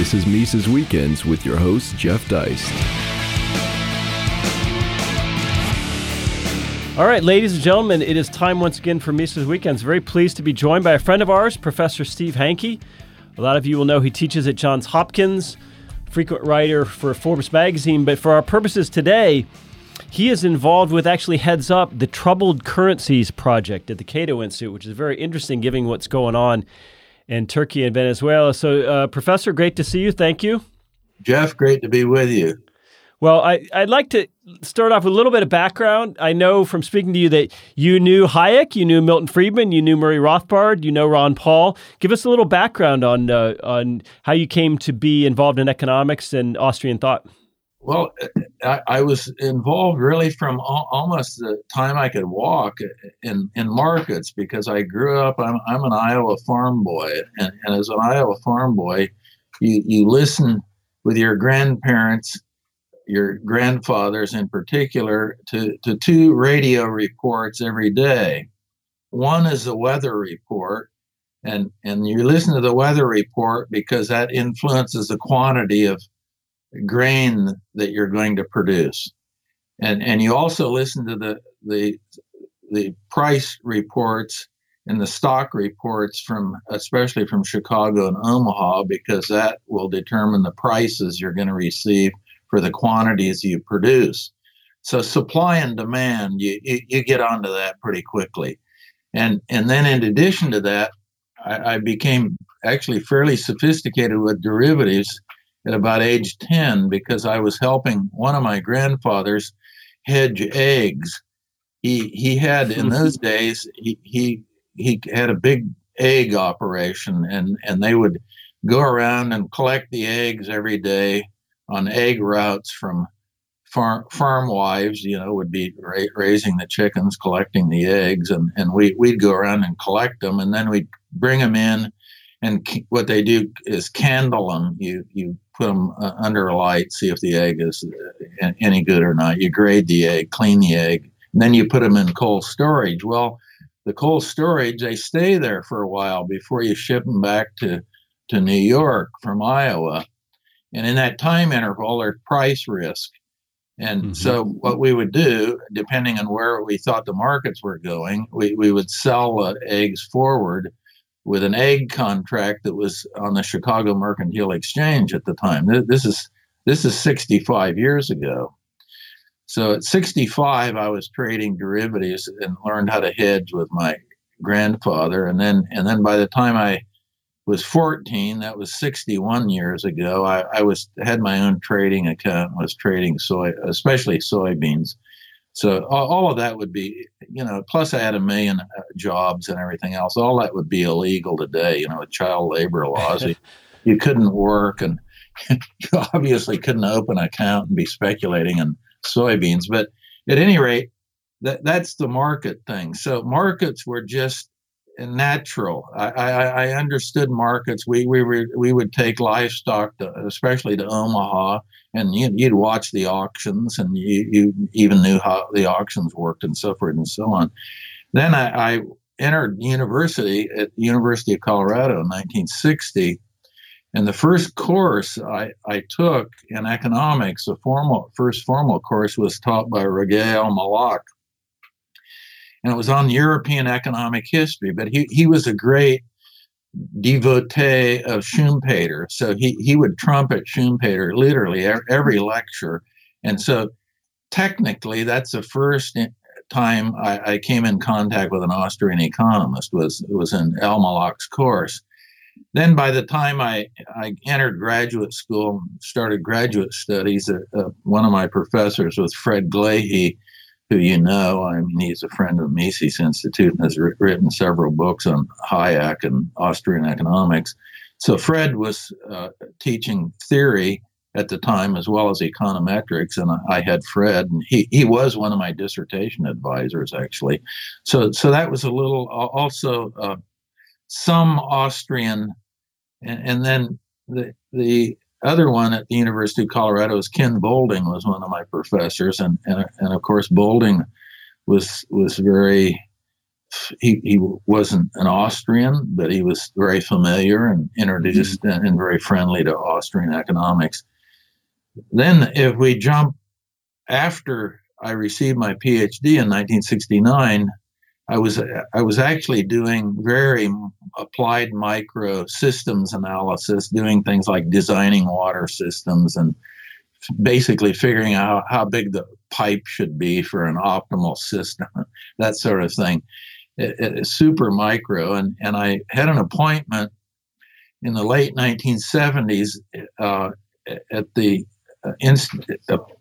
This is Mises Weekends with your host, Jeff Deist. All right, ladies and gentlemen, it is time once again for Mises Weekends. Very pleased to be joined by a friend of ours, Professor Steve Hanke. A lot of you will know he teaches at Johns Hopkins, frequent writer for Forbes magazine, but for our purposes today, he is involved with actually heads up the Troubled Currencies Project at the Cato Institute, which is very interesting given what's going on in Turkey and Venezuela. So, uh, Professor, great to see you. Thank you. Jeff, great to be with you. Well, I, would like to start off with a little bit of background. I know from speaking to you that you knew Hayek, you knew Milton Friedman, you knew Murray Rothbard, you know Ron Paul. Give us a little background on uh, on how you came to be involved in economics and Austrian thought. Well, I, I was involved really from al- almost the time I could walk in, in markets because I grew up. I'm, I'm an Iowa farm boy, and, and as an Iowa farm boy, you you listen with your grandparents your grandfathers in particular, to, to two radio reports every day. One is the weather report, and, and you listen to the weather report because that influences the quantity of grain that you're going to produce. And, and you also listen to the, the, the price reports and the stock reports from especially from Chicago and Omaha because that will determine the prices you're going to receive for the quantities you produce. So supply and demand, you, you, you get onto that pretty quickly. And, and then in addition to that, I, I became actually fairly sophisticated with derivatives at about age 10 because I was helping one of my grandfathers hedge eggs. He, he had in those days, he, he, he had a big egg operation and, and they would go around and collect the eggs every day on egg routes from farm farm wives, you know, would be ra- raising the chickens, collecting the eggs, and and we we'd go around and collect them, and then we'd bring them in, and c- what they do is candle them. You you put them uh, under a light, see if the egg is uh, any good or not. You grade the egg, clean the egg, and then you put them in cold storage. Well, the cold storage they stay there for a while before you ship them back to to New York from Iowa and in that time interval, there's price risk. And mm-hmm. so, what we would do, depending on where we thought the markets were going, we, we would sell uh, eggs forward with an egg contract that was on the Chicago Mercantile Exchange at the time. This is this is 65 years ago. So at 65, I was trading derivatives and learned how to hedge with my grandfather, and then and then by the time I was 14. That was 61 years ago. I, I was had my own trading account. Was trading soy, especially soybeans. So all, of that would be, you know, plus I had a million uh, jobs and everything else. All that would be illegal today, you know, with child labor laws. you, you couldn't work and you obviously couldn't open an account and be speculating in soybeans. But at any rate, that, that's the market thing. So markets were just natural. I, I, I, understood markets. We we were, we would take livestock, to, especially to Omaha, and you, would watch the auctions, and you, you even knew how the auctions worked, and so forth and so on. Then I, I entered university at University of Colorado in 1960. And the first course I, I took in economics, the formal first formal course was taught by Raghel Malak, and it was on European economic history. But he, he was a great devotee of Schumpeter. So he, he would trumpet Schumpeter literally every lecture. And so technically, that's the first time I, I came in contact with an Austrian economist was was in El course. Then by the time I, I entered graduate school, and started graduate studies, uh, uh, one of my professors was Fred Glahe, who you know. I mean, he's a friend of the Mises Institute and has written several books on Hayek and Austrian economics. So Fred was uh, teaching theory at the time as well as econometrics, and I had Fred, and he, he was one of my dissertation advisors actually. So so that was a little also uh, some Austrian, and, and then the the other one at the University of Colorado is Ken Boulding was one of my professors, and and, and of course Boulding was was very he, he wasn't an Austrian, but he was very familiar and introduced mm-hmm. and very friendly to Austrian economics. Then, if we jump after I received my PhD in 1969, I was I was actually doing very applied micro systems analysis, doing things like designing water systems and basically figuring out how big the pipe should be for an optimal system, that sort of thing. It, it, super micro, and and I had an appointment in the late 1970s uh, at the uh, Inst-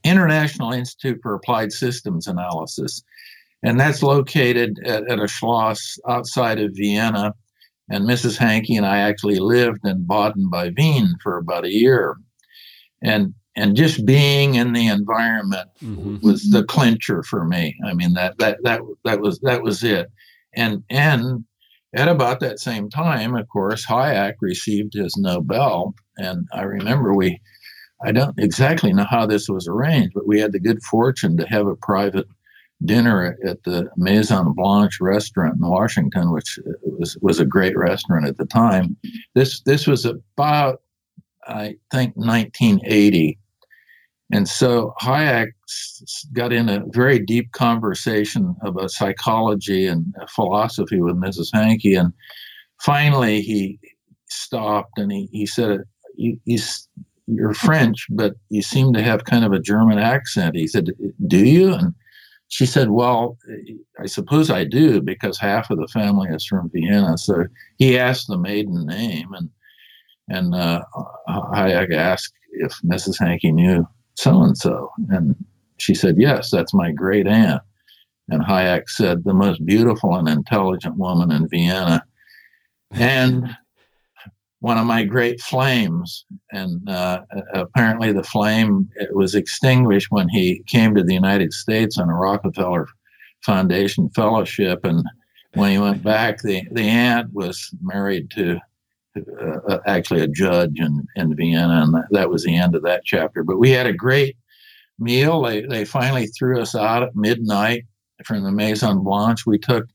International Institute for Applied Systems Analysis and that's located at, at, a Schloss outside of Vienna. And Mrs. Hanke and I actually lived in Baden bei Wien for about a year, and and just being in the environment mm-hmm. was the clincher for me. I mean that that that that was that was it, and and at about that same time, of course, Hayek received his Nobel, and I remember we. I don't exactly know how this was arranged, but we had the good fortune to have a private dinner at the Maison Blanche restaurant in Washington, which uh, was was a great restaurant at the time. This this was about I think 1980, and so Hayek got in a very deep conversation about psychology and philosophy with Mrs. Hanke, and finally he stopped and he he said, "He's." You're French, but you seem to have kind of a German accent. He said, "Do you?" And she said, Well, I suppose I do because half of the family is from Vienna. So he asked the maiden name, and and uh, Hayek asked if Mrs. Hanke knew so and so. And she said, Yes, that's my great aunt. And Hayek said, The most beautiful and intelligent woman in Vienna. And one of my great flames. And uh, apparently, the flame was extinguished when he came to the United States on a Rockefeller Foundation fellowship. And when he went back, the, the aunt was married to uh, actually a judge in, in Vienna, and that, that was the end of that chapter. But we had a great meal. They, they finally threw us out at midnight from the Maison Blanche. We took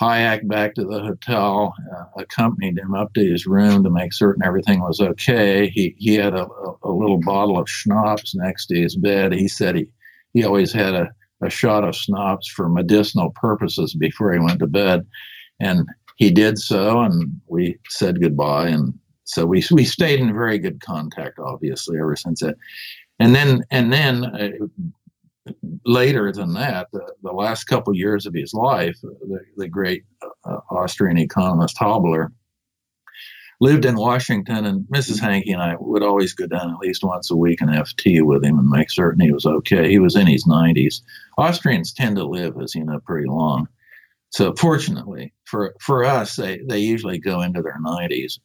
Hayek back to the hotel, uh, accompanied him up to his room to make certain everything was okay. He he had a, a, a, little bottle of schnapps next to his bed. He said he, he always had a, a shot of schnapps for medicinal purposes before he went to bed. And he did so, and we said goodbye. And so we, we stayed in very good contact, obviously, ever since that. And then, and then uh, later than that, the, the last couple years of his life, the, the great uh, Austrian economist Haberler lived in Washington, and Mrs. Hanke and I would always go down at least once a week and have tea with him and make certain he was okay. He was in his 90s. Austrians tend to live, as you know, pretty long. So fortunately for for us, they, they usually go into their 90s.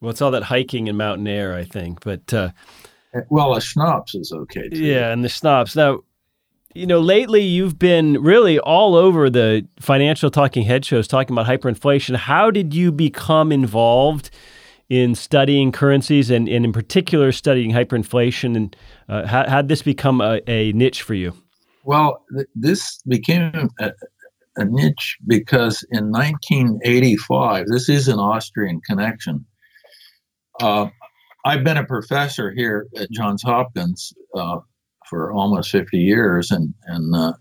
Well, it's all that hiking and mountain air, I think. But uh, well, a schnapps is okay too. Yeah, and the schnapps. Now, you know, lately you've been really all over the financial talking head shows talking about hyperinflation. How did you become involved in studying currencies and, and in particular studying hyperinflation? And uh, how had this become a, a, niche for you? Well, th- this became a, a niche because in 1985, this is an Austrian connection. Uh, I've been a professor here at Johns Hopkins uh, for almost 50 years, and and uh,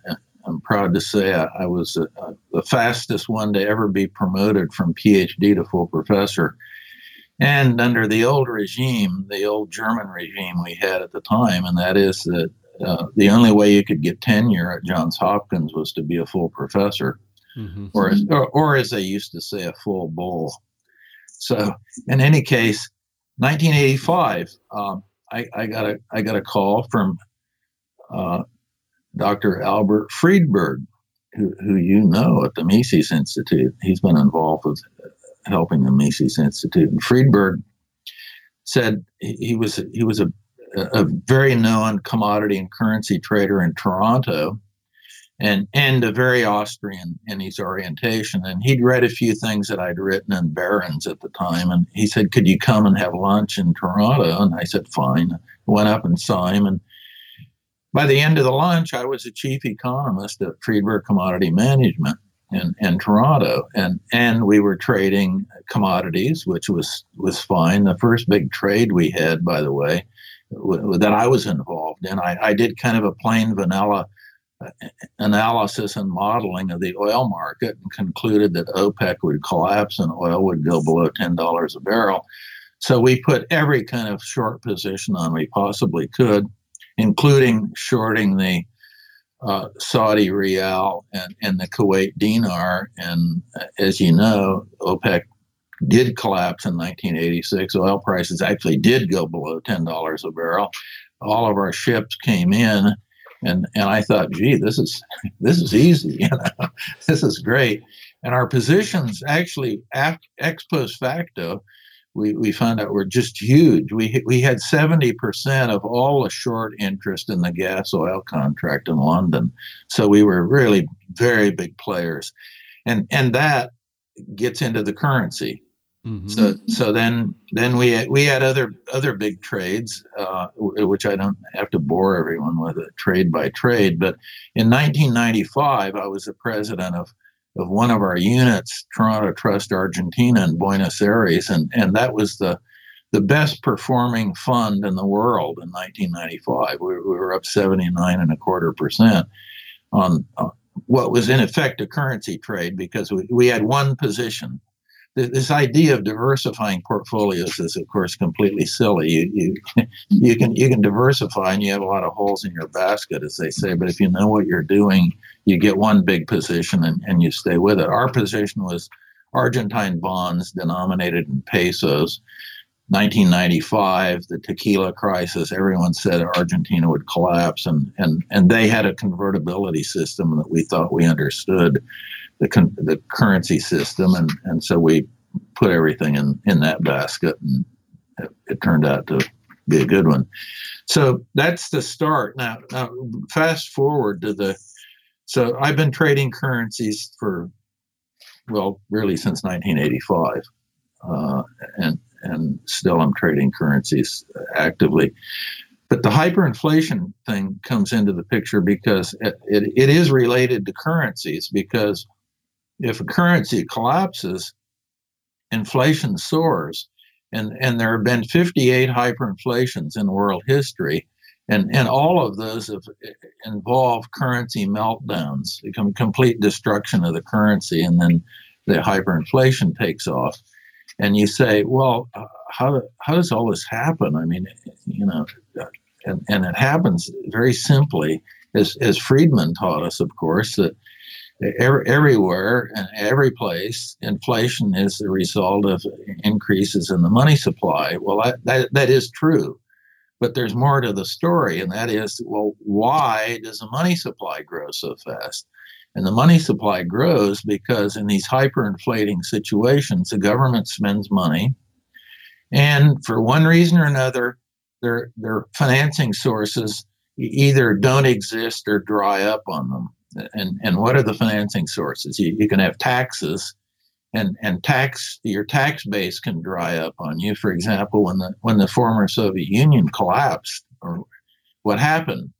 I'm proud to say I, I was uh, the fastest one to ever be promoted from PhD to full professor. And under the old regime, the old German regime we had at the time, and that is that uh, the only way you could get tenure at Johns Hopkins was to be a full professor, mm-hmm. or, or, or as they used to say, a full bull. So, in any case, 1985, um, I, I, got a I got a call from uh, Dr. Albert Friedberg, who, who you know at the Mises Institute. He's been involved with helping the Mises Institute. And Friedberg said he was he was a, a very known commodity and currency trader in Toronto, and and a very Austrian in his orientation. And he'd read a few things that I'd written in Barron's at the time, and he said, "Could you come and have lunch in Toronto?" And I said, "Fine." went up and saw him, and by the end of the lunch, I was the chief economist at Friedberg Commodity Management. in, in Toronto, and and we were trading commodities, which was was fine. The first big trade we had, by the way, w- that I was involved in, I, I did kind of a plain vanilla analysis and modeling of the oil market and concluded that OPEC would collapse and oil would go below ten dollars a barrel. So we put every kind of short position on we possibly could, including shorting the uh, Saudi rial and, and the Kuwait dinar. And uh, as you know, OPEC did collapse in 1986. Oil prices actually did go below $10 a barrel. All of our ships came in. And, and I thought, gee, this is this is easy, you know, this is great. And our positions actually, ex post facto, we, we found out were just huge. We, we had 70% of all the short interest in the gas oil contract in London. So we were really very big players. And, and that gets into the currency. Mm-hmm. So, so then, then we we had other other big trades, uh, which I don't have to bore everyone with it trade by trade. But in 1995, I was the president of of one of our units, Toronto Trust Argentina in Buenos Aires, and and that was the the best performing fund in the world in 1995. We, we were up 79 and a quarter percent on uh, what was in effect a currency trade because we, we had one position. This idea of diversifying portfolios is, of course, completely silly. You, you, you can you can diversify and you have a lot of holes in your basket, as they say. But if you know what you're doing, you get one big position and, and you stay with it. Our position was Argentine bonds denominated in pesos. 1995, the tequila crisis, everyone said Argentina would collapse, and, and, and they had a convertibility system that we thought we understood the, con- the currency system, and, and so we put everything in, in that basket, and it, it turned out to be a good one. So that's the start. Now, now fast forward to the so I've been trading currencies for, well, really since 1985, uh, and and still I'm trading currencies actively. But the hyperinflation thing comes into the picture because it, it, it is related to currencies because if a currency collapses, inflation soars. And, and there have been 58 hyperinflations in world history and and all of those have eh, involved currency meltdowns, complete destruction of the currency, and then the hyperinflation takes off. And you say, well, how how does all this happen? I mean, you know, and and it happens very simply, as as Friedman taught us, of course, that everywhere and every place, inflation is the result of increases in the money supply. Well, that, that, that is true. But there's more to the story, and that is, well, why does the money supply grow so fast? And the money supply grows because in these hyperinflating situations, the government spends money. And for one reason or another, their, their financing sources either don't exist or dry up on them. And, and what are the financing sources? You, you can have taxes and and tax your tax base can dry up on you. For example, when the when the former Soviet Union collapsed, or what happened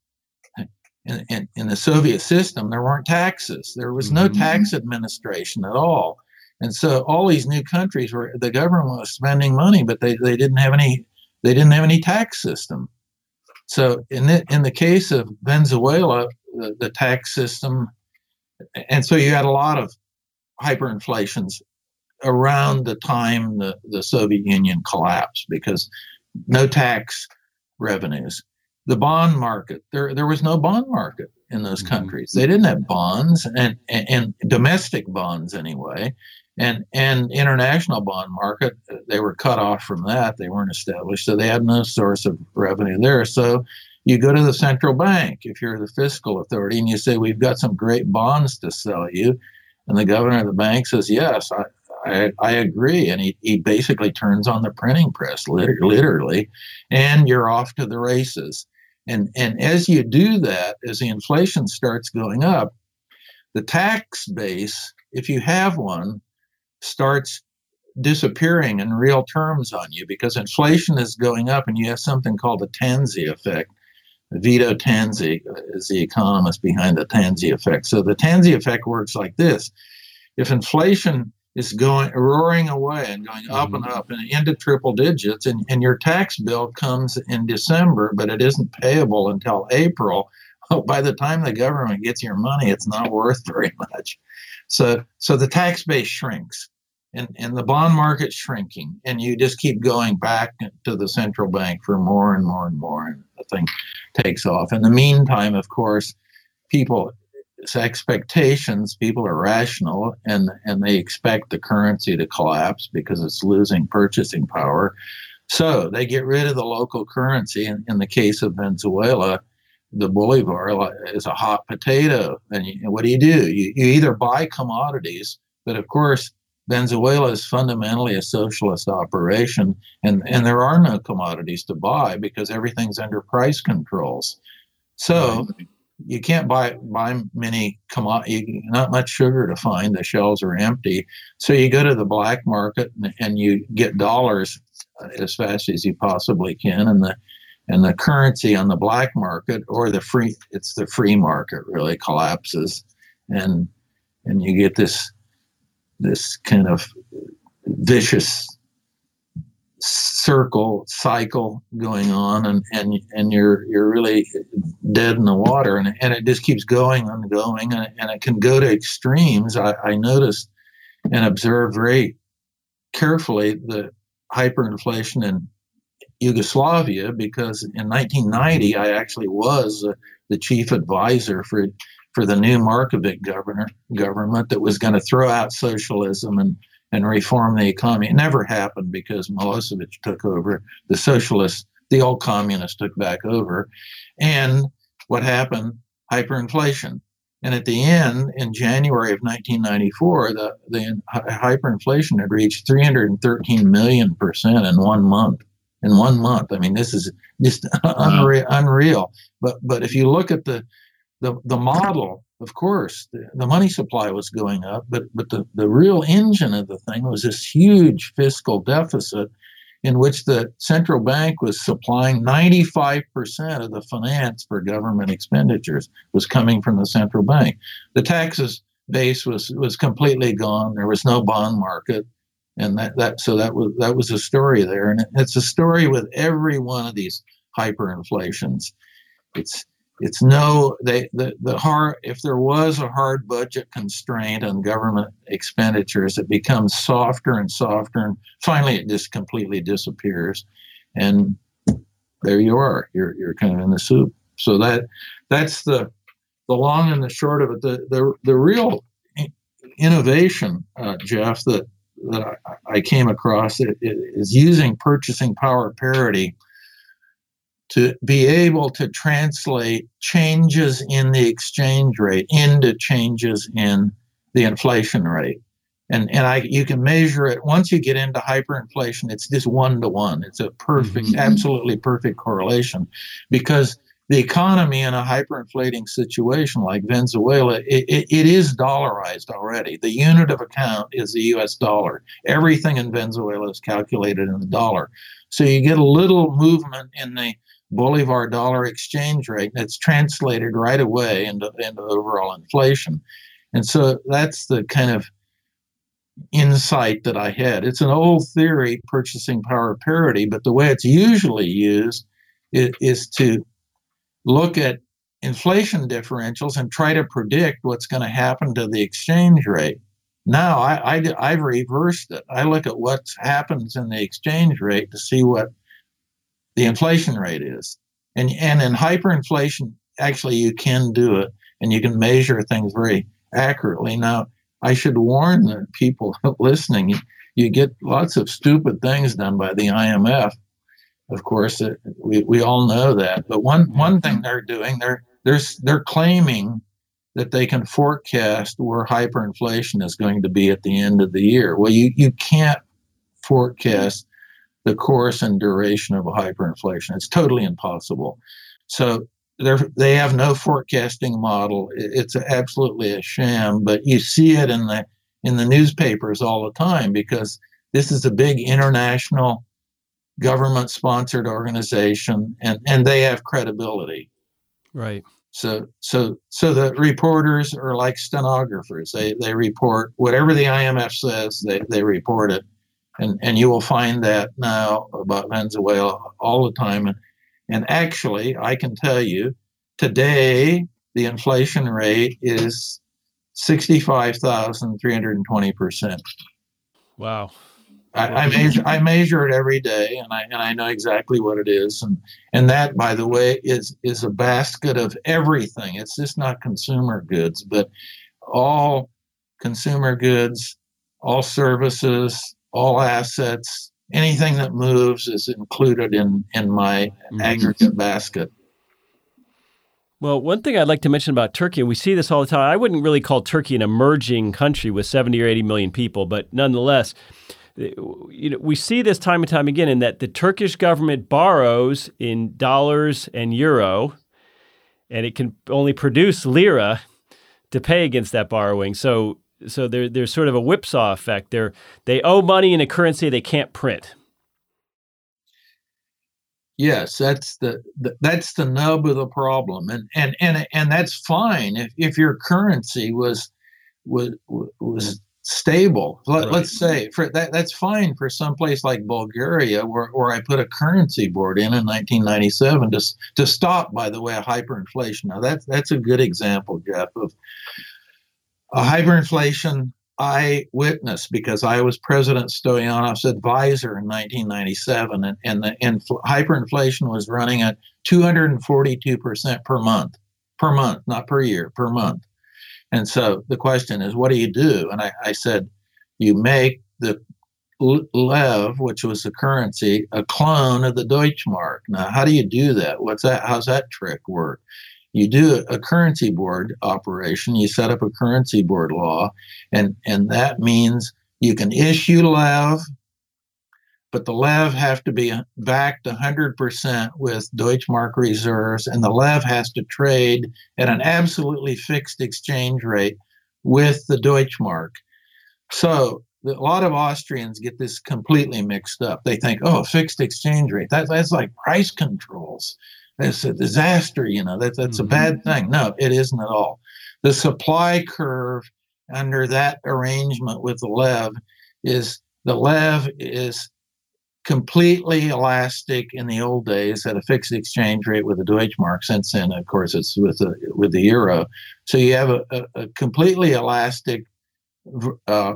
in, in, in the Soviet system, there weren't taxes. There was no mm-hmm. tax administration at all, and so all these new countries were the government was spending money, but they, they didn't have any they didn't have any tax system. So in the in the case of Venezuela, the, the tax system, and so you had a lot of hyperinflations around the time the, the Soviet Union collapsed because no tax revenues. The bond market, there, there was no bond market in those mm-hmm. countries. They didn't have bonds and, and, and, domestic bonds anyway. And, and international bond market, they were cut off from that. They weren't established. So they had no source of revenue there. So you go to the central bank if you're the fiscal authority and you say, We've got some great bonds to sell you and the governor of the bank says, yes, I, I, I, agree. And he, he basically turns on the printing press, literally, and you're off to the races. And, and as you do that, as the inflation starts going up, the tax base, if you have one, starts disappearing in real terms on you because inflation is going up and you have something called the Tanzi effect. Vito Tanzi is the economist behind the Tanzi effect. So the Tanzi effect works like this. if inflation is going roaring away and going up mm-hmm. and up and into triple digits and, and your tax bill comes in december but it isn't payable until april well, by the time the government gets your money it's not worth very much so so the tax base shrinks and, and the bond market's shrinking and you just keep going back to the central bank for more and more and more and thing takes off. In the meantime of course people expectations people are rational and and they expect the currency to collapse because it's losing purchasing power. So they get rid of the local currency. In, in the case of venezuela the bolivar is a hot potato. And you, what do you do? You, you either buy commodities but of course venezuela is fundamentally a socialist operation and, and there are no commodities to buy because everything's under price controls. So you can't buy buy many commodity not much sugar to find. The shelves are empty. So you go to the black market and, and, you get dollars uh, as fast as you possibly can and the and the currency on the black market or the free it's the free market really collapses and and you get this this kind of vicious circle cycle going on and and and you're you're really dead in the water and, and it just keeps going and going and, and it can go to extremes. I, I noticed and observed very carefully the hyperinflation in Yugoslavia because in 1990 I actually was uh, the chief advisor for for the new Markovic governor government that was going to throw out socialism and and reform the economy. It never happened because Milosevic took over. The socialists, the old communists took back over. And what happened? Hyperinflation. And at the end, in January of 1994, the, the hyperinflation had reached 313 million percent in one month. In one month, I mean, this is just unreal. unreal. But but if you look at the the, the model of course, the, the, money supply was going up, but but the, the real engine of the thing was this huge fiscal deficit in which the central bank was supplying 95% of the finance for government expenditures was coming from the central bank. The taxes base was was completely gone. There was no bond market. And that, that so that was that was a story there. And it's a story with every one of these hyperinflations. It's it's no they the, the hard if there was a hard budget constraint on government expenditures it becomes softer and softer and finally it just completely disappears. And there you are you're, you're kind of in the soup. So that that's the the long and the short of it. The the, the real innovation uh, jeff that that I, came across is using purchasing power parity to be able to translate changes in the exchange rate into changes in the inflation rate. And, and I, you can measure it once you get into hyperinflation, it's just one to one. It's a perfect, mm-hmm. absolutely perfect correlation because the economy in a hyperinflating situation like Venezuela, it, it, it is dollarized already. The unit of account is the US dollar. Everything in Venezuela is calculated in the dollar. So you get a little movement in the Bolivar dollar exchange rate that's translated right away into, into overall inflation. And so that's the kind of insight that I had. It's an old theory, purchasing power parity, but the way it's usually used is, is to look at inflation differentials and try to predict what's going to happen to the exchange rate. Now I, I, have reversed it. I look at what happens in the exchange rate to see what the inflation rate is. And, and in hyperinflation, actually, you can do it and you can measure things very accurately. Now, I should warn the people listening you, get lots of stupid things done by the IMF. Of course, it, we, we all know that. But one, one thing they're doing, they're, they're, they're claiming that they can forecast where hyperinflation is going to be at the end of the year. Well, you, you can't forecast the course and duration of a hyperinflation. It's totally impossible. So they have no forecasting model. It's absolutely a sham, but you see it in the in the newspapers all the time because this is a big international government sponsored organization and, and they have credibility. Right. So so so the reporters are like stenographers. They they report whatever the IMF says. They they report it, and and you will find that now about Venezuela all the time. And and actually, I can tell you today the inflation rate is sixty five thousand three hundred and twenty percent. Wow. I, I, measure I measure it every day, and I and I know exactly what it is, and and that, by the way, is is a basket of everything. It's just not consumer goods, but all consumer goods, all services, all assets, anything that moves is included in in my mm-hmm. aggregate basket. Well, one thing I'd like to mention about Turkey, and we see this all the time. I wouldn't really call Turkey an emerging country with 70 or 80 million people, but nonetheless, you know, we see this time and time again in that the Turkish government borrows in dollars and euro, and it can only produce lira to pay against that borrowing. So, so there, there's sort of a whipsaw effect. They they owe money in a currency they can't print. Yes, that's the, the, that's the nub of the problem, and and and and that's fine if if your currency was was was stable. Let, us say for that that's fine for some place like Bulgaria where, where I put a currency board in in 1997 to to stop by the way hyperinflation. Now that's that's a good example, Jeff, of a hyperinflation I witnessed because I was President Stoyanov's advisor in 1997, and, and the infl- hyperinflation was running at 242% per month, per month, not per year, per month. And so the question is, what do you do? And I, I said, you make the lev, which was the currency, a clone of the Deutschmark. Now, how do you do that? What's that? How's that trick work? You do a currency board operation. You set up a currency board law, and and that means you can issue lev but the lev have to be backed 100% with Deutschmark reserves, and the lev has to trade at an absolutely fixed exchange rate with the Deutschmark. So a lot of Austrians get this completely mixed up. They think, oh, fixed exchange rate, that, that's like price controls. That's a disaster, you know, that, that's mm-hmm. a bad thing. No, it isn't at all. The supply curve under that arrangement with the lev is the lev is completely elastic in the old days at a fixed exchange rate with the Deutschmark. Since then, of course, it's with the with the euro. So you have a, a, a completely elastic uh,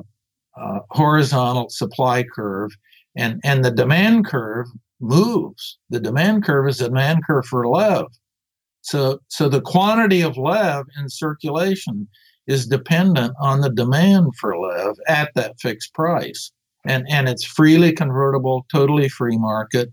uh, horizontal supply curve, and and the demand curve moves. The demand curve is the demand curve for lev. So so the quantity of lev in circulation is dependent on the demand for lev at that fixed price and and it's freely convertible, totally free market.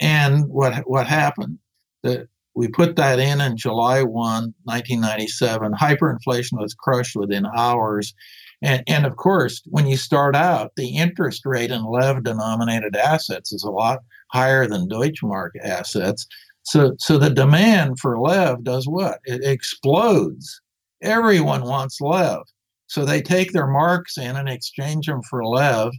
And what what happened? That we put that in in July 1, 1997. Hyperinflation was crushed within hours. And, and of course, when you start out, the interest rate in Lev denominated assets is a lot higher than Deutschmark assets. So, so the demand for Lev does what? It explodes. Everyone wants Lev. So they take their marks in and exchange them for Lev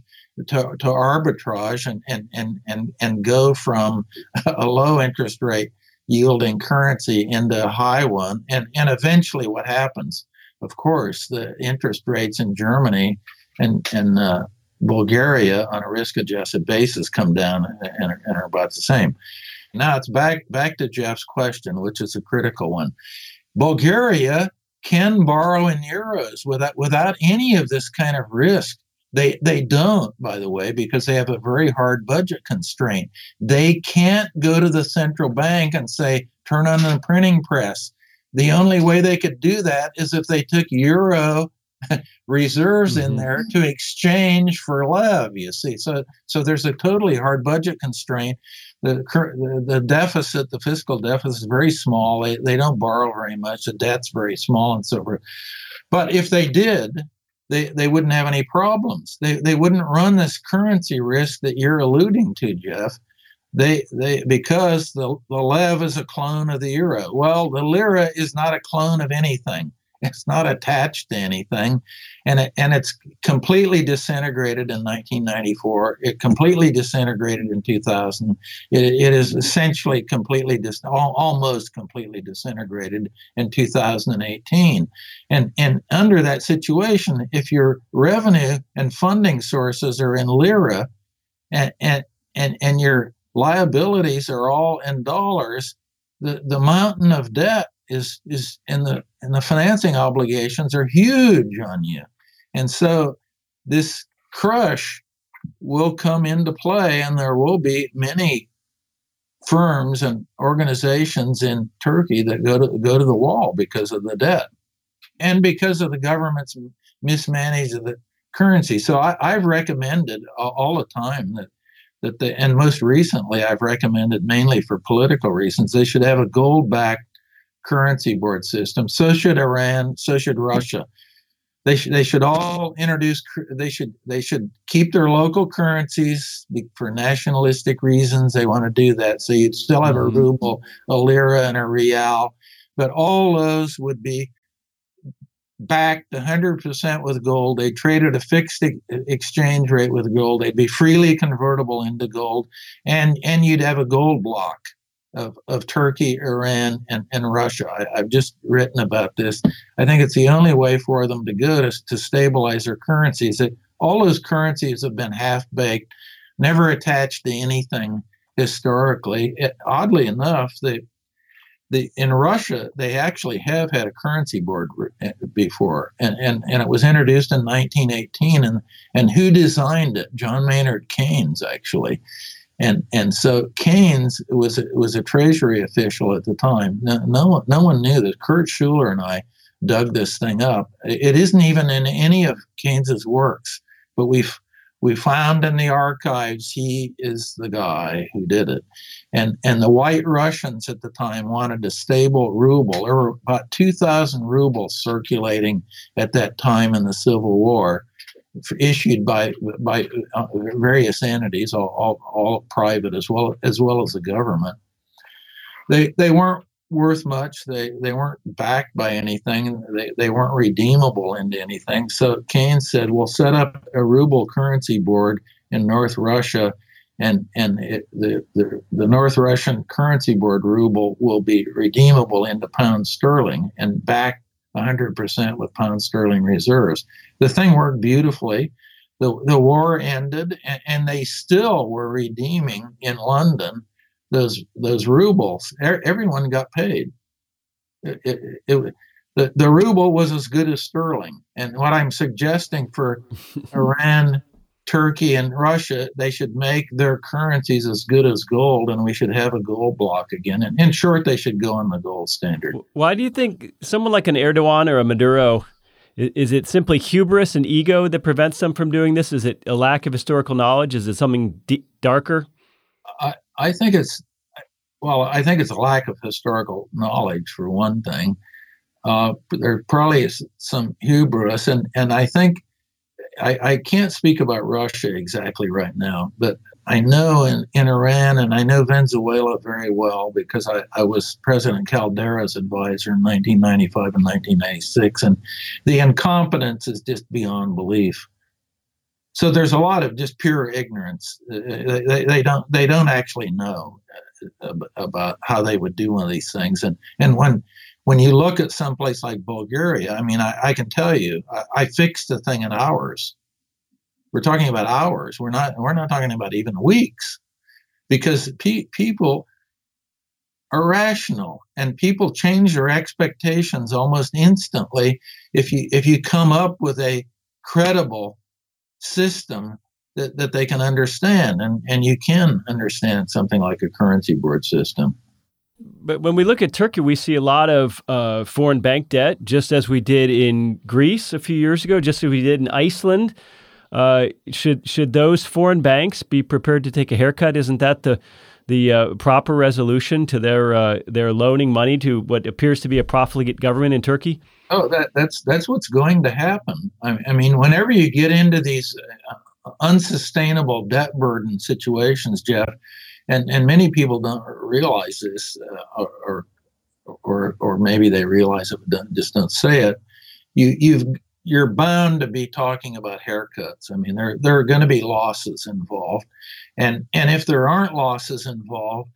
to, to arbitrage and, and, and, and, and go from a low interest rate yielding currency into a high one. And, and eventually, what happens? Of course, the interest rates in Germany and, and uh, Bulgaria on a risk adjusted basis come down and, and are about the same. Now it's back back to Jeff's question, which is a critical one. Bulgaria can borrow in euros without without any of this kind of risk they they don't, by the way, because they have a very hard budget constraint. They can't go to the central bank and say, turn on the printing press. The only way they could do that is if they took euro reserves mm-hmm. in there to exchange for lev. You see, so so there's a totally hard budget constraint. The, the, the deficit, the fiscal deficit, is very small. They, they don't borrow very much. The debt's very small and so forth. But if they did, they, they wouldn't have any problems. They, they wouldn't run this currency risk that you're alluding to, Jeff. They, they because the, the lev is a clone of the euro. Well, the lira is not a clone of anything. It's not attached to anything, and it, and it's completely disintegrated in 1994. It completely disintegrated in 2000. It, it is essentially completely dis, almost completely disintegrated in 2018. And and under that situation, if your revenue and funding sources are in lira, and and and, and your liabilities are all in dollars, the, the mountain of debt is is in the and the financing obligations are huge on you. And so this crush will come into play and there will be many firms and organizations in Turkey that go to go to the wall because of the debt and because of the government's mismanagement of the currency. So I, have recommended all the time that that they, and most recently I've recommended mainly for political reasons, they should have a gold backed currency board system. So should Iran, so should Russia. They should they should all introduce they should they should keep their local currencies for nationalistic reasons. They want to do that. So you'd still have a mm-hmm. ruble, a lira, and a rial, but all those would be backed 100% with gold. They traded a fixed exchange rate with gold. They'd be freely convertible into gold, and and you'd have a gold block of, of Turkey, Iran, and, and Russia. I, have just written about this. I think it's the only way for them to go to, to stabilize their currencies. That all those currencies have been half baked, never attached to anything historically. It, oddly enough, they the in Russia they actually have had a currency board eh, before, and and, and it was introduced in 1918, and and who designed it? John Maynard Keynes actually, and and so Keynes was was a treasury official at the time. No, no one no one knew that. Kurt Schuler and I dug this thing up. It isn't even in any of Keynes's works, but we've we found in the archives he is the guy who did it. And, and the white Russians at the time wanted a stable ruble. There were about 2,000 rubles circulating at that time in the Civil War, issued by, by uh, various entities, all, all, all private as well, as well as the government. They, they weren't worth much. They they weren't backed by anything. They, they weren't redeemable into anything. So Keynes said, "We'll set up a ruble currency board in North Russia, and and it, the, the the North Russian currency board ruble will be redeemable into pound sterling and backed 100% with pound sterling reserves." The thing worked beautifully. The, the war ended, and, and they still were redeeming in London those those rubles. Everyone got paid. It, it, it, the, the ruble was as good as sterling. And what I'm suggesting for Iran, Turkey, and Russia, they should make their currencies as good as gold, and we should have a gold block again. And in short, they should go on the gold standard. Why do you think someone like an Erdogan or a Maduro? Is it simply hubris and ego that prevents them from doing this? Is it a lack of historical knowledge? Is it something d- darker? I, I think it's well, I think it's a lack of historical knowledge for one thing. Uh, there probably is some hubris, and and I think I, I can't speak about Russia exactly right now, but I know in, in Iran and I know Venezuela very well because I, I was President Caldera's advisor in 1995 and 1996, and the incompetence is just beyond belief so there's a lot of just pure ignorance. Uh, they, they don't they don't actually know uh, about how they would do one of these things. And and when when you look at some place like Bulgaria, I mean, I, I can tell you, I, I, fixed the thing in hours. We're talking about hours. We're not we're not talking about even weeks, because pe- people are rational and people change their expectations almost instantly if you if you come up with a credible system that, that they can understand. And, and you can understand something like a currency board system. But when we look at Turkey, we see a lot of uh, foreign bank debt, just as we did in Greece a few years ago, just as we did in Iceland. Uh, should should those foreign banks be prepared to take a haircut? Isn't that the the uh, proper resolution to their uh, their loaning money to what appears to be a profligate government in Turkey? Oh, that, that's that's what's going to happen. I, I mean, whenever you get into these uh, unsustainable debt burden situations, Jeff, and and many people don't realize this, uh, or, or or maybe they realize it, but just don't say it. you you've you're bound to be talking about haircuts. I mean, there there are going to be losses involved, and and if there aren't losses involved,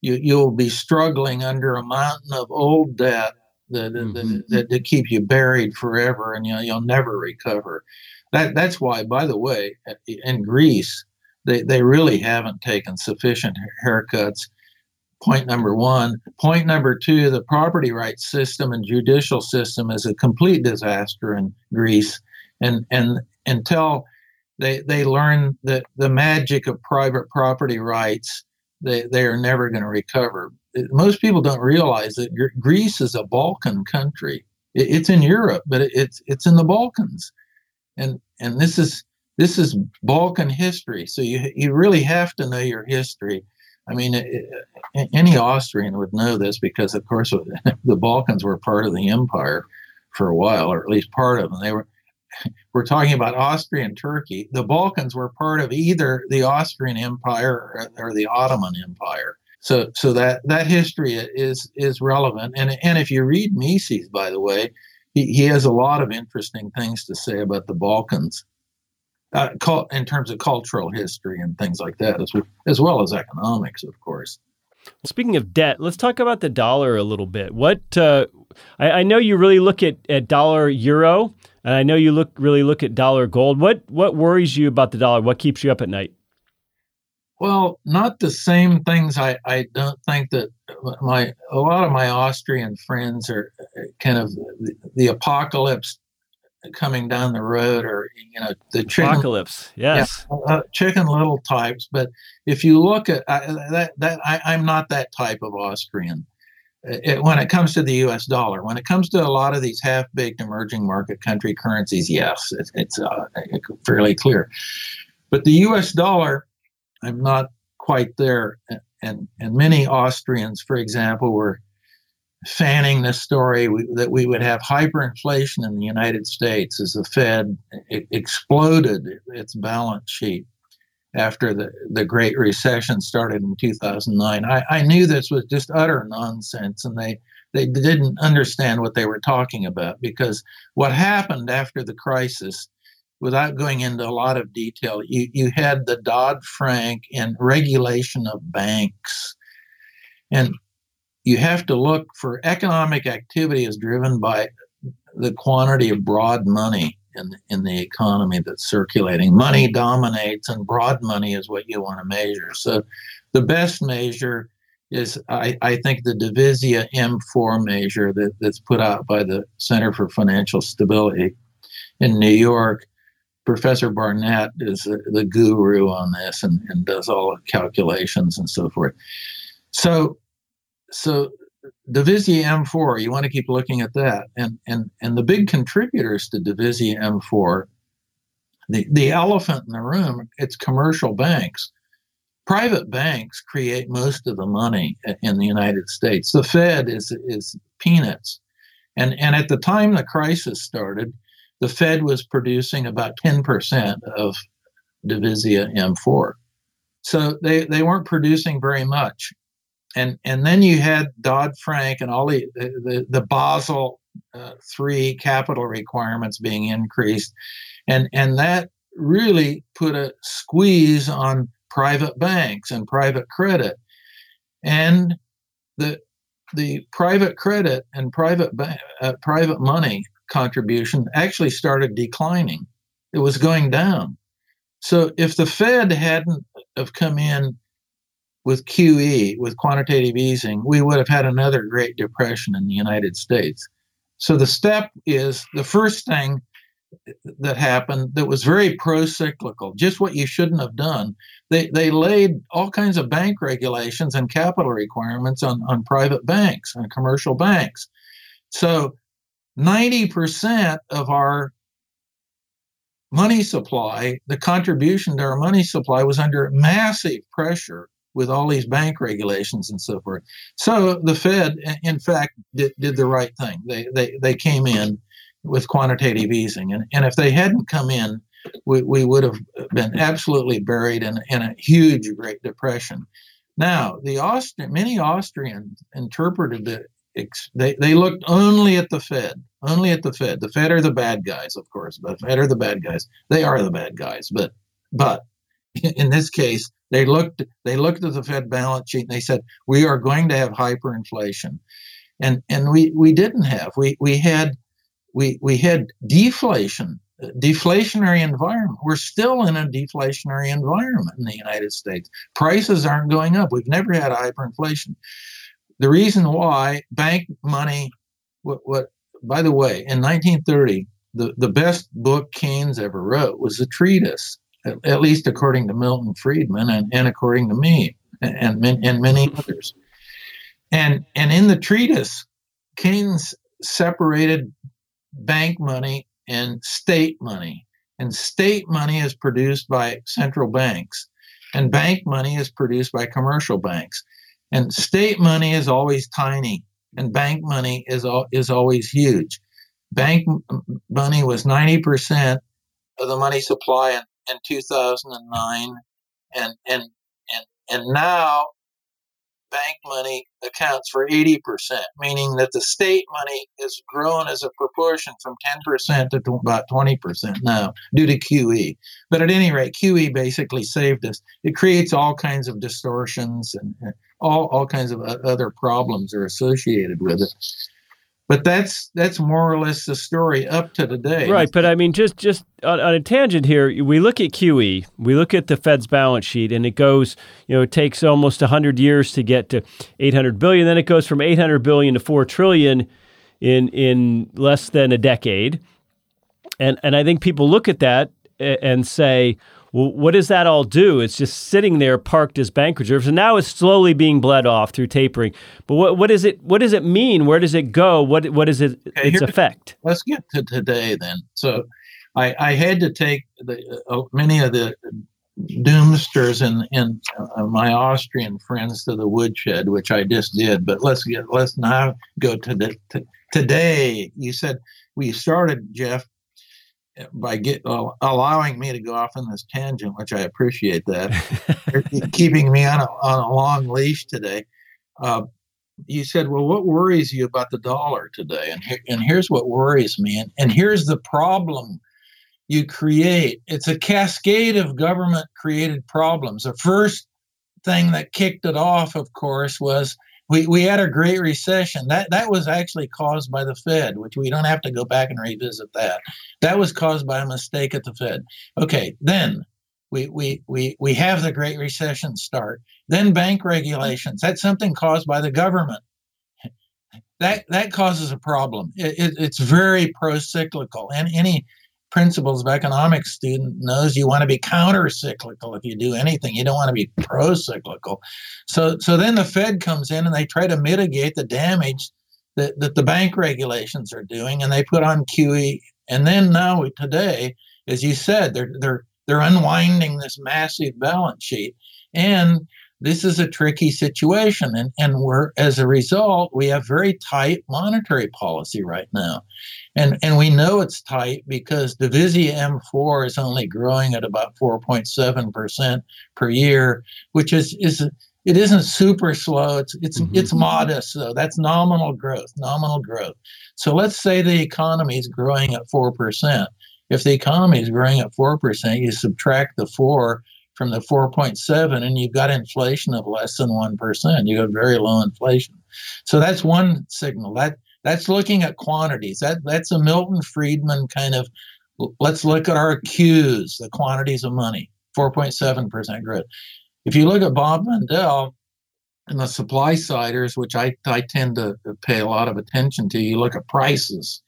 you you'll be struggling under a mountain of old debt that mm-hmm. that, that, keep you buried forever, and you you'll never recover. That that's why, by the way, in Greece, they they really haven't taken sufficient haircuts point number one. Point number two, the property rights system and judicial system is a complete disaster in Greece. And and until they they learn that the magic of private property rights, they, they are never going to recover. Most people don't realize that Greece is a Balkan country. it's in Europe, but it's it's in the Balkans, and and this is this is Balkan history. So you you really have to know your history I mean, it, any Austrian would know this because, of course, the Balkans were part of the empire for a while, or at least part of them. They were. We're talking about Austrian Turkey. The Balkans were part of either the Austrian Empire or, the Ottoman Empire. So, so that that history is is relevant. And and if you read Mises, by the way, he, he has a lot of interesting things to say about the Balkans uh, in terms of cultural history and things like that, as, as well as economics, of course. Speaking of debt, let's talk about the dollar a little bit. What uh, I, I, know you really look at, at dollar euro, and I know you look really look at dollar gold. What what worries you about the dollar? What keeps you up at night? Well, not the same things. I, I don't think that my a lot of my Austrian friends are uh, kind of the, the apocalypse coming down the road or you know the chicken, apocalypse yes. yeah, uh, chicken little types but if you look at that that I, am not that type of austrian. It, when it comes to the us dollar when it comes to a lot of these half-baked emerging market country currencies yes it, it's uh, fairly clear. But the us dollar i'm not quite there and and many austrians for example were fanning the story we, that we would have hyperinflation in the United States as the Fed exploded its balance sheet after the, the Great Recession started in 2009. I, I knew this was just utter nonsense, and they, they didn't understand what they were talking about because what happened after the crisis, without going into a lot of detail, you, you had the Dodd Frank and regulation of banks. And you have to look for economic activity is driven by the quantity of broad money in, in the economy that's circulating. Money dominates, and broad money is what you want to measure. So, the best measure is, I, I think, the Divisia M4 measure that, that's put out by the Center for Financial Stability in New York. Professor Barnett is the, the guru on this and, and does all the calculations and so forth. So, so Divisia M4, you want to keep looking at that. And and and the big contributors to Divisia M4, the, the elephant in the room, it's commercial banks. Private banks create most of the money in the United States. The Fed is is peanuts. And and at the time the crisis started, the Fed was producing about 10% of Divisia M4. So they, they weren't producing very much and and then you had Dodd Frank and all the the, the Basel uh, three capital requirements being increased, and and that really put a squeeze on private banks and private credit, and the the private credit and private ba- uh, private money contribution actually started declining. It was going down. So if the Fed hadn't have come in with QE, with quantitative easing, we would have had another Great Depression in the United States. So the step is the first thing that happened that was very pro-cyclical, just what you shouldn't have done. They they laid all kinds of bank regulations and capital requirements on, on private banks and commercial banks. So 90% of our money supply, the contribution to our money supply was under massive pressure with all these bank regulations and so forth. So the Fed, in fact, did, did the right thing. They, they, they came in with quantitative easing. And, and if they hadn't come in, we, we would have been absolutely buried in, in a huge Great Depression. Now, the Austrian, many Austrians interpreted it they, they looked only at the Fed, only at the Fed. The Fed are the bad guys, of course. But the Fed are the bad guys. They are the bad guys. But but in this case, they looked they looked at the Fed balance sheet and they said we are going to have hyperinflation, and and we we didn't have we we had we we had deflation deflationary environment. We're still in a deflationary environment in the United States. Prices aren't going up. We've never had hyperinflation. The reason why bank money, what, what by the way, in 1930, the, the best book Keynes ever wrote was a treatise, at, least according to Milton Friedman and, and according to me and, and, and many others. And, and in the treatise, Keynes separated bank money and state money. And state money is produced by central banks, and bank money is produced by commercial banks. And state money is always tiny, and bank money is al- is always huge. Bank m- money was 90% of the money supply in, in 2009, and and and and now bank money accounts for 80%, meaning that the state money has grown as a proportion from 10% to about 20% now due to QE. But at any rate, QE basically saved us. It creates all kinds of distortions and all, all kinds of other problems are associated with it but that's that's more or less the story up to today. Right, but I mean, just just on, on, a tangent here, we look at QE, we look at the Fed's balance sheet, and it goes, you know, it takes almost hundred years to get to 800 billion. Then it goes from 800 billion to four trillion in in less than a decade, and and I think people look at that and say, well, what does that all do? It's just sitting there parked as bank reserves, and now it's slowly being bled off through tapering. But what, what does it what does it mean? Where does it go? What what is it okay, its effect? Let's get to today then. So, I, I had to take the, uh, many of the doomsters and in uh, my Austrian friends to the woodshed, which I just did. But let's get let's now go to the to, today. You said we started, Jeff, by get, uh, allowing me to go off on this tangent, which I appreciate that, keeping me on a, on a long leash today. Uh, you said, "Well, what worries you about the dollar today?" And here, and here's what worries me, and, and here's the problem you create. It's a cascade of government created problems. The first thing that kicked it off, of course, was we, we had a great recession. That that was actually caused by the Fed, which we don't have to go back and revisit that. That was caused by a mistake at the Fed. Okay, then we we we we have the Great Recession start. Then bank regulations. That's something caused by the government. That that causes a problem. It, it, it's very pro-cyclical, and any principles of economics student knows you want to be counter cyclical if you do anything. You don't want to be pro cyclical. So, so then the Fed comes in and they try to mitigate the damage that, that the bank regulations are doing, and they put on QE. And then now today, as you said, they're they're they're unwinding this massive balance sheet, and this is a tricky situation and, and we're as a result we have very tight monetary policy right now and and we know it's tight because divisia m4 is only growing at about 4.7% per year which is is it isn't super slow it's it's mm-hmm. it's modest though that's nominal growth nominal growth so let's say the economy is growing at 4% if the economy is growing at 4% you subtract the 4 from the 4.7 and you've got inflation of less than 1%. You have very low inflation. So that's one signal. That that's looking at quantities. That that's a Milton Friedman kind of let's look at our Qs, the quantities of money, 4.7% growth. If you look at Bob Mundell and the supply siders, which I, I tend to pay a lot of attention to, you look at prices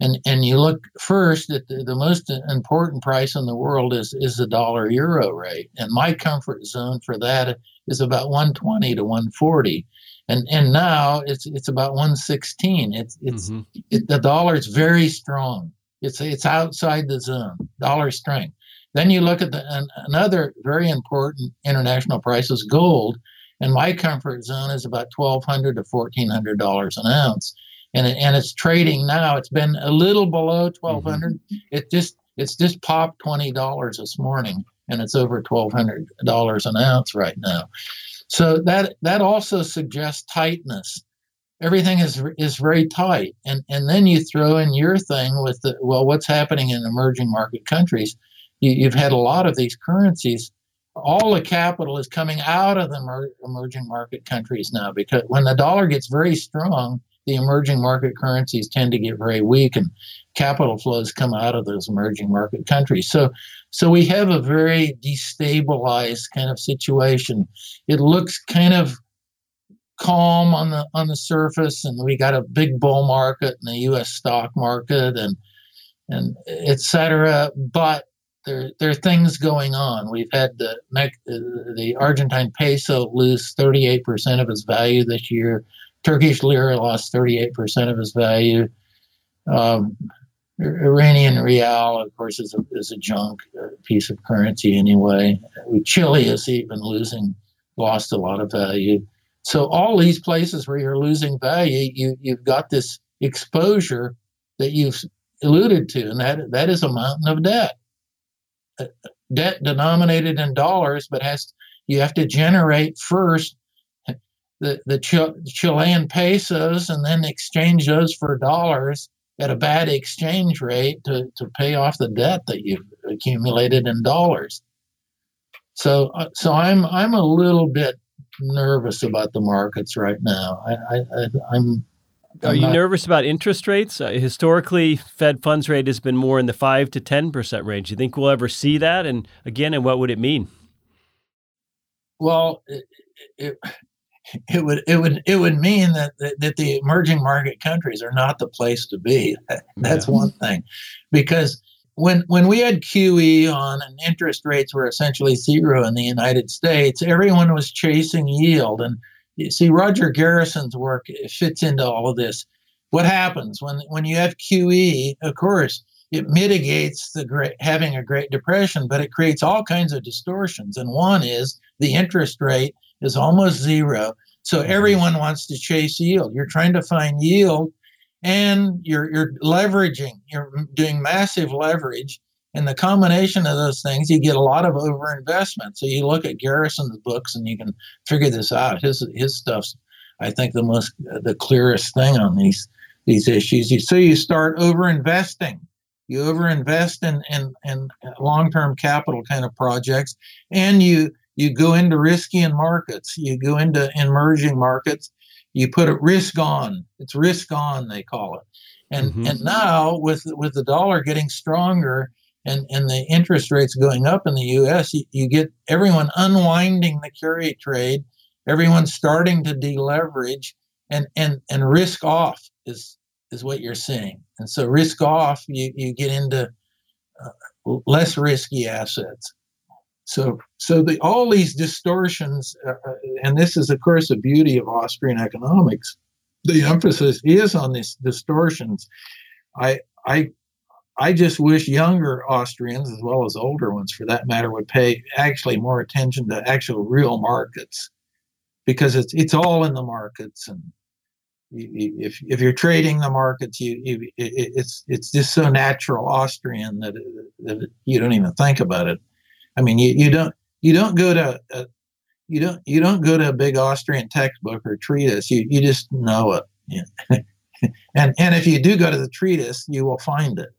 and and you look first at the, the, most important price in the world is is the dollar euro rate and my comfort zone for that is about 120 to 140 and and now it's it's about 116 it's it's mm-hmm. it, the dollar is very strong it's it's outside the zone dollar strength then you look at the an, another very important international price is gold and my comfort zone is about 1200 to 1400 dollars an ounce and it, and it's trading now. It's been a little below twelve hundred. mm mm-hmm. It just it's just popped twenty dollars this morning, and it's over twelve hundred dollars an ounce right now. So that that also suggests tightness. everything is is very tight. And and then you throw in your thing with the well, what's happening in emerging market countries? You, you've had a lot of these currencies. All the capital is coming out of the emer- emerging market countries now because when the dollar gets very strong, the emerging market currencies tend to get very weak, and capital flows come out of those emerging market countries. So, so we have a very destabilized kind of situation. It looks kind of calm on the on the surface, and we got a big bull market in the U.S. stock market, and and et cetera. But there there are things going on. We've had the the Argentine peso lose 38 percent of its value this year. Turkish lira lost 38 percent of its value. Um, Iranian rial, of course, is a, is a junk piece of currency anyway. Chile is even losing, lost a lot of value. So all these places where you're losing value, you you've got this exposure that you've alluded to, and that that is a mountain of debt. Uh, debt denominated in dollars, but has you have to generate first the the Chilean pesos and then exchange those for dollars at a bad exchange rate to, to pay off the debt that you've accumulated in dollars. So uh, so I'm I'm a little bit nervous about the markets right now. I, I, am Are you not, nervous about interest rates? Uh, historically, Fed funds rate has been more in the five to ten percent range. Do you think we'll ever see that? And again, and what would it mean? Well, it, it, it would it would it would mean that, that, that the emerging market countries are not the place to be. That's yeah. one thing, because when when we had QE on and interest rates were essentially zero in the United States, everyone was chasing yield. And you see, Roger Garrison's work fits into all of this. What happens when when you have QE? Of course, it mitigates the great having a Great Depression, but it creates all kinds of distortions. And one is the interest rate is almost zero, so mm-hmm. everyone wants to chase yield. You're trying to find yield and you're you're leveraging you're doing massive leverage. And the combination of those things you get a lot of overinvestment. So you look at garrison's books and you can figure this out. His his stuff's i think the most the clearest thing on these these issues. So you start overinvesting. You overinvest in in, in long-term capital kind of projects and you you go into risky in markets you go into emerging markets you put a risk on. It's risk on, they call it. And mm-hmm. and now with with the dollar getting stronger and, and the interest rates going up in the U.S., you, you get everyone unwinding the carry trade, everyone starting to deleverage, and and and risk off is is what you're seeing. And so risk off, you you get into uh, less risky assets. So, so the, all these distortions, uh, uh, and this is, of course, the beauty of Austrian economics. The emphasis is on these distortions. I, I, I just wish younger Austrians, as well as older ones, for that matter, would pay actually more attention to actual real markets, because it's it's all in the markets, and if if you're trading the markets, you, you it's it's just so natural Austrian that, that you don't even think about it. I mean, you, you don't you don't go to a, you don't you don't go to a big Austrian textbook or treatise. You you just know it. Yeah. and and if you do go to the treatise, you will find it.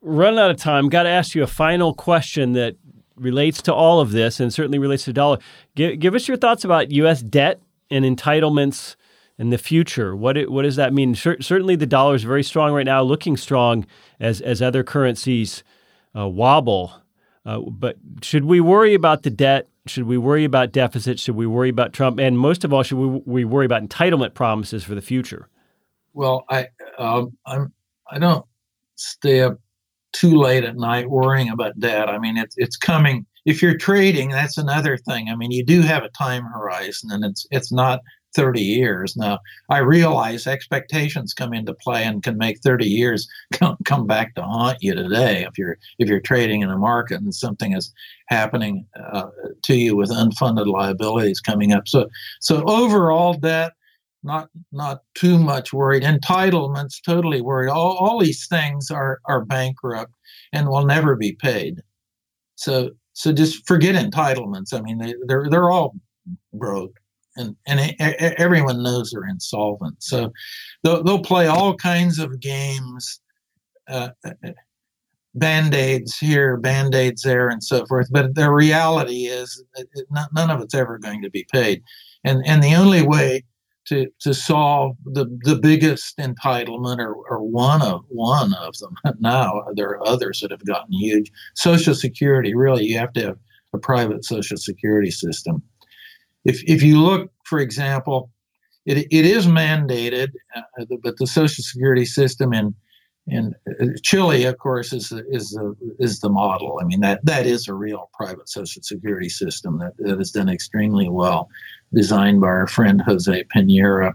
Run out of time. Got to ask you a final question that relates to all of this, and certainly relates to dollar. Give, give us your thoughts about U.S. debt and entitlements in the future. What it, what does that mean? certainly, the dollar is very strong right now, looking strong as as other currencies uh, wobble. Uh, but should we worry about the debt? Should we worry about deficits? Should we worry about Trump? And most of all, should we, we worry about entitlement promises for the future? Well, I um, I'm I don't stay up too late at night worrying about debt. I mean, it's it's coming. If you're trading, that's another thing. I mean, you do have a time horizon, and it's it's not 30 years. Now, I realize expectations come into play and can make 30 years come, come back to haunt you today if you're if you're trading in a market and something is happening uh, to you with unfunded liabilities coming up. So so overall debt not not too much worried. Entitlements totally worried. All, all these things are are bankrupt and will never be paid. So so just forget entitlements. I mean they, they're they're all broke and and everyone knows they're insolvent. So they'll, they'll play all kinds of games, uh, band aids here, band aids there, and so forth. But the reality is, not, none of it's ever going to be paid, and and the only way to to solve the the biggest entitlement or, or one of one of them now there are others that have gotten huge social security really you have to have a private social security system if if you look for example it, it is mandated uh, but the social security system in in uh, Chile, of course, is is the is the model. I mean that that is a real private social security system that, that has done extremely well designed by our friend Jose Pinera,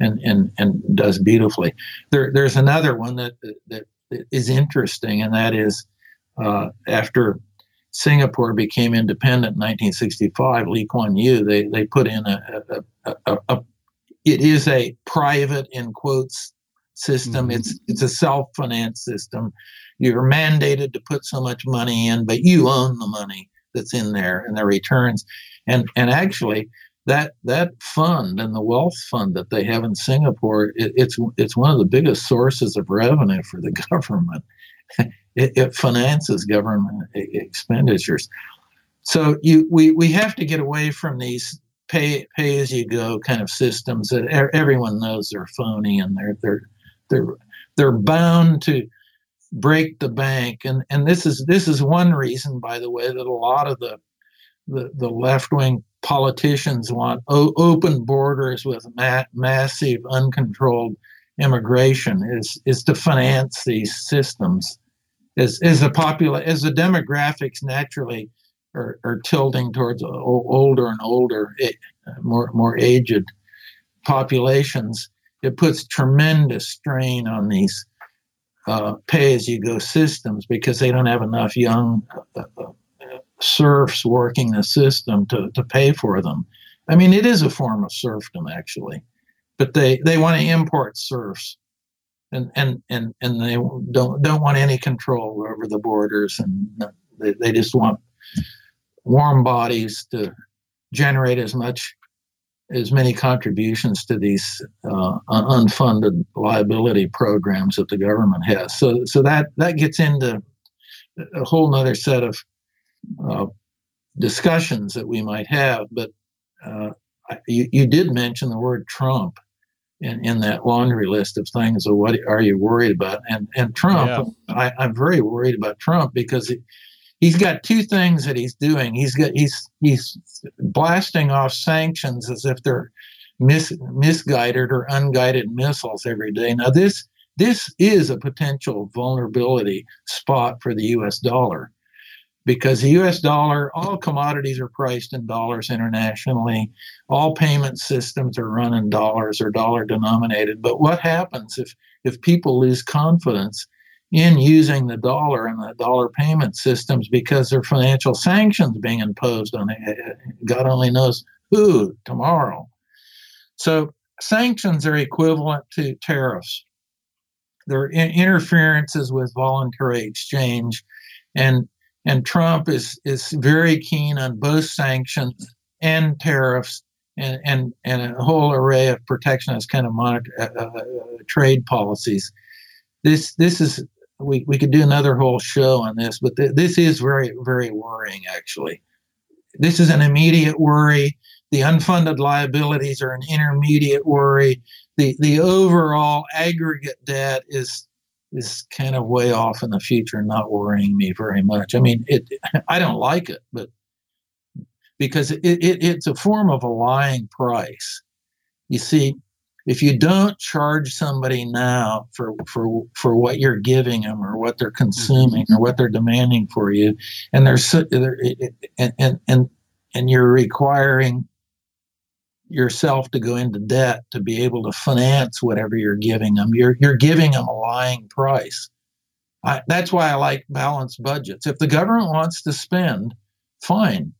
and and and does beautifully. There, there's another one that that is interesting, and that is uh, after Singapore became independent in 1965, Lee Kuan Yew they they put in a, a, a, a it is a private in quotes system. Mm-hmm. It's it's a self-financed system. You're mandated to put so much money in, but you own the money that's in there and the returns. And and actually, that that fund and the wealth fund that they have in Singapore, it, it's it's one of the biggest sources of revenue for the government. It, it, finances government expenditures. So you we we have to get away from these pay pay as you go kind of systems that everyone knows they're phony and they're they're they're they're bound to break the bank and and this is this is one reason by the way that a lot of the the, the left wing politicians want o- open borders with ma- massive uncontrolled immigration is is to finance these systems as as the popula- as the demographics naturally are, are tilting towards older and older more more aged populations it puts tremendous strain on these uh, pay as you go systems because they don't have enough young uh, uh serfs working the system to, to pay for them. I mean, it is a form of serfdom, actually, but they, they want to import serfs. And, and, and, and they don't, don't want any control over the borders and they, they just want warm bodies to generate as much as many contributions to these uh, unfunded liability programs that the government has. So, so that that gets into a whole other set of uh, discussions that we might have. But uh, you, you did mention the word Trump in, in that laundry list of things of what are you worried about? And and Trump, yeah. I, I'm very worried about Trump because he, he's got two things that he's doing. He's got he's he's blasting off sanctions as if they're mis, misguided or unguided missiles every day. Now this this is a potential vulnerability spot for the U.S. dollar because the US dollar, all commodities are priced in dollars internationally. All payment systems are run in dollars or dollar denominated. But what happens if, if people lose confidence in using the dollar and the dollar payment systems because there are financial sanctions being imposed on? God only knows who tomorrow. So sanctions are equivalent to tariffs. They're interferences with voluntary exchange. And and Trump is is very keen on both sanctions and tariffs and and, and a whole array of protectionist kind of uh, uh, uh, trade policies. This this is we, we could do another whole show on this, but th- this is very very worrying actually. This is an immediate worry. The unfunded liabilities are an intermediate worry. The the overall aggregate debt is is kind of way off in the future, not worrying me very much. I mean, it I don't like it, but because it, it, it's a form of a lying price. You see, if you don't charge somebody now for for for what you're giving them or what they're mm-hmm. consuming or what they're demanding for you, and they're, they're and and and and you're requiring yourself to go into debt to be able to finance whatever you're giving them. You're you're giving them a lying price. I, that's why I like balanced budgets. If the government wants to spend, fine.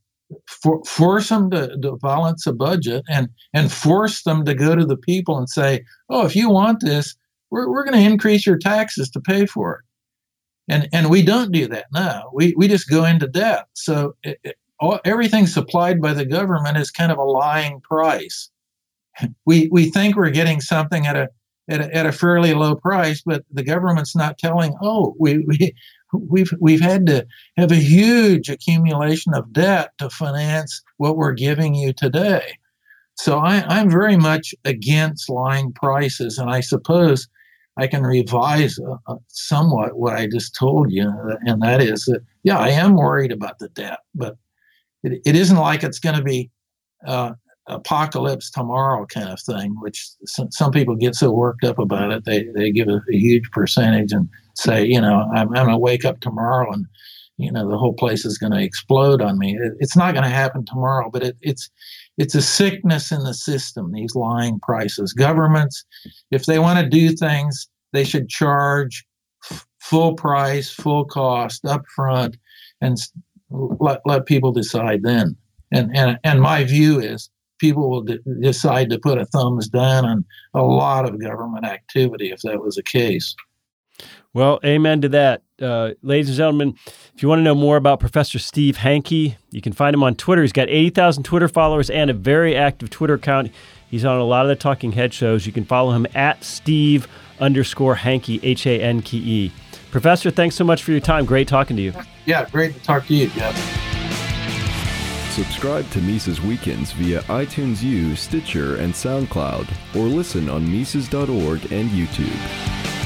For, force them to, to balance a budget and and force them to go to the people and say, oh, if you want this, we're, we're going to increase your taxes to pay for it. And and we don't do that now. We we just go into debt. So it, it, all, everything supplied by the government is kind of a lying price. We we think we're getting something at a at a, at a fairly low price, but the government's not telling. Oh, we we we've we've had to have a huge accumulation of debt to finance what we're giving you today. So I, I'm very much against lying prices, and I suppose I can revise uh, uh, somewhat what I just told you, and that is that yeah, I am worried about the debt, but it, it isn't like it's going to be uh, apocalypse tomorrow kind of thing, which some, some people get so worked up about it, they they give a, a huge percentage and say, you know, I'm, I'm going to wake up tomorrow and you know the whole place is going to explode on me. It, it's not going to happen tomorrow, but it, it's it's a sickness in the system, these lying prices. Governments, if they want to do things, they should charge f- full price, full cost up front, and let, let people decide then. And, and, and my view is people will de- decide to put a thumbs down on a lot of government activity if that was the case. Well, amen to that. Uh, ladies and gentlemen, if you want to know more about Professor Steve Hanke, you can find him on Twitter. He's got 80,000 Twitter followers and a very active Twitter account. He's on a lot of the Talking Head shows. You can follow him at Steve underscore Hanke, H A N K E. Professor, thanks so much for your time. Great talking to you. Yeah, great to talk to you, Jeff. Subscribe to Mises Weekends via iTunes U, Stitcher, and SoundCloud, or listen on Mises.org and YouTube.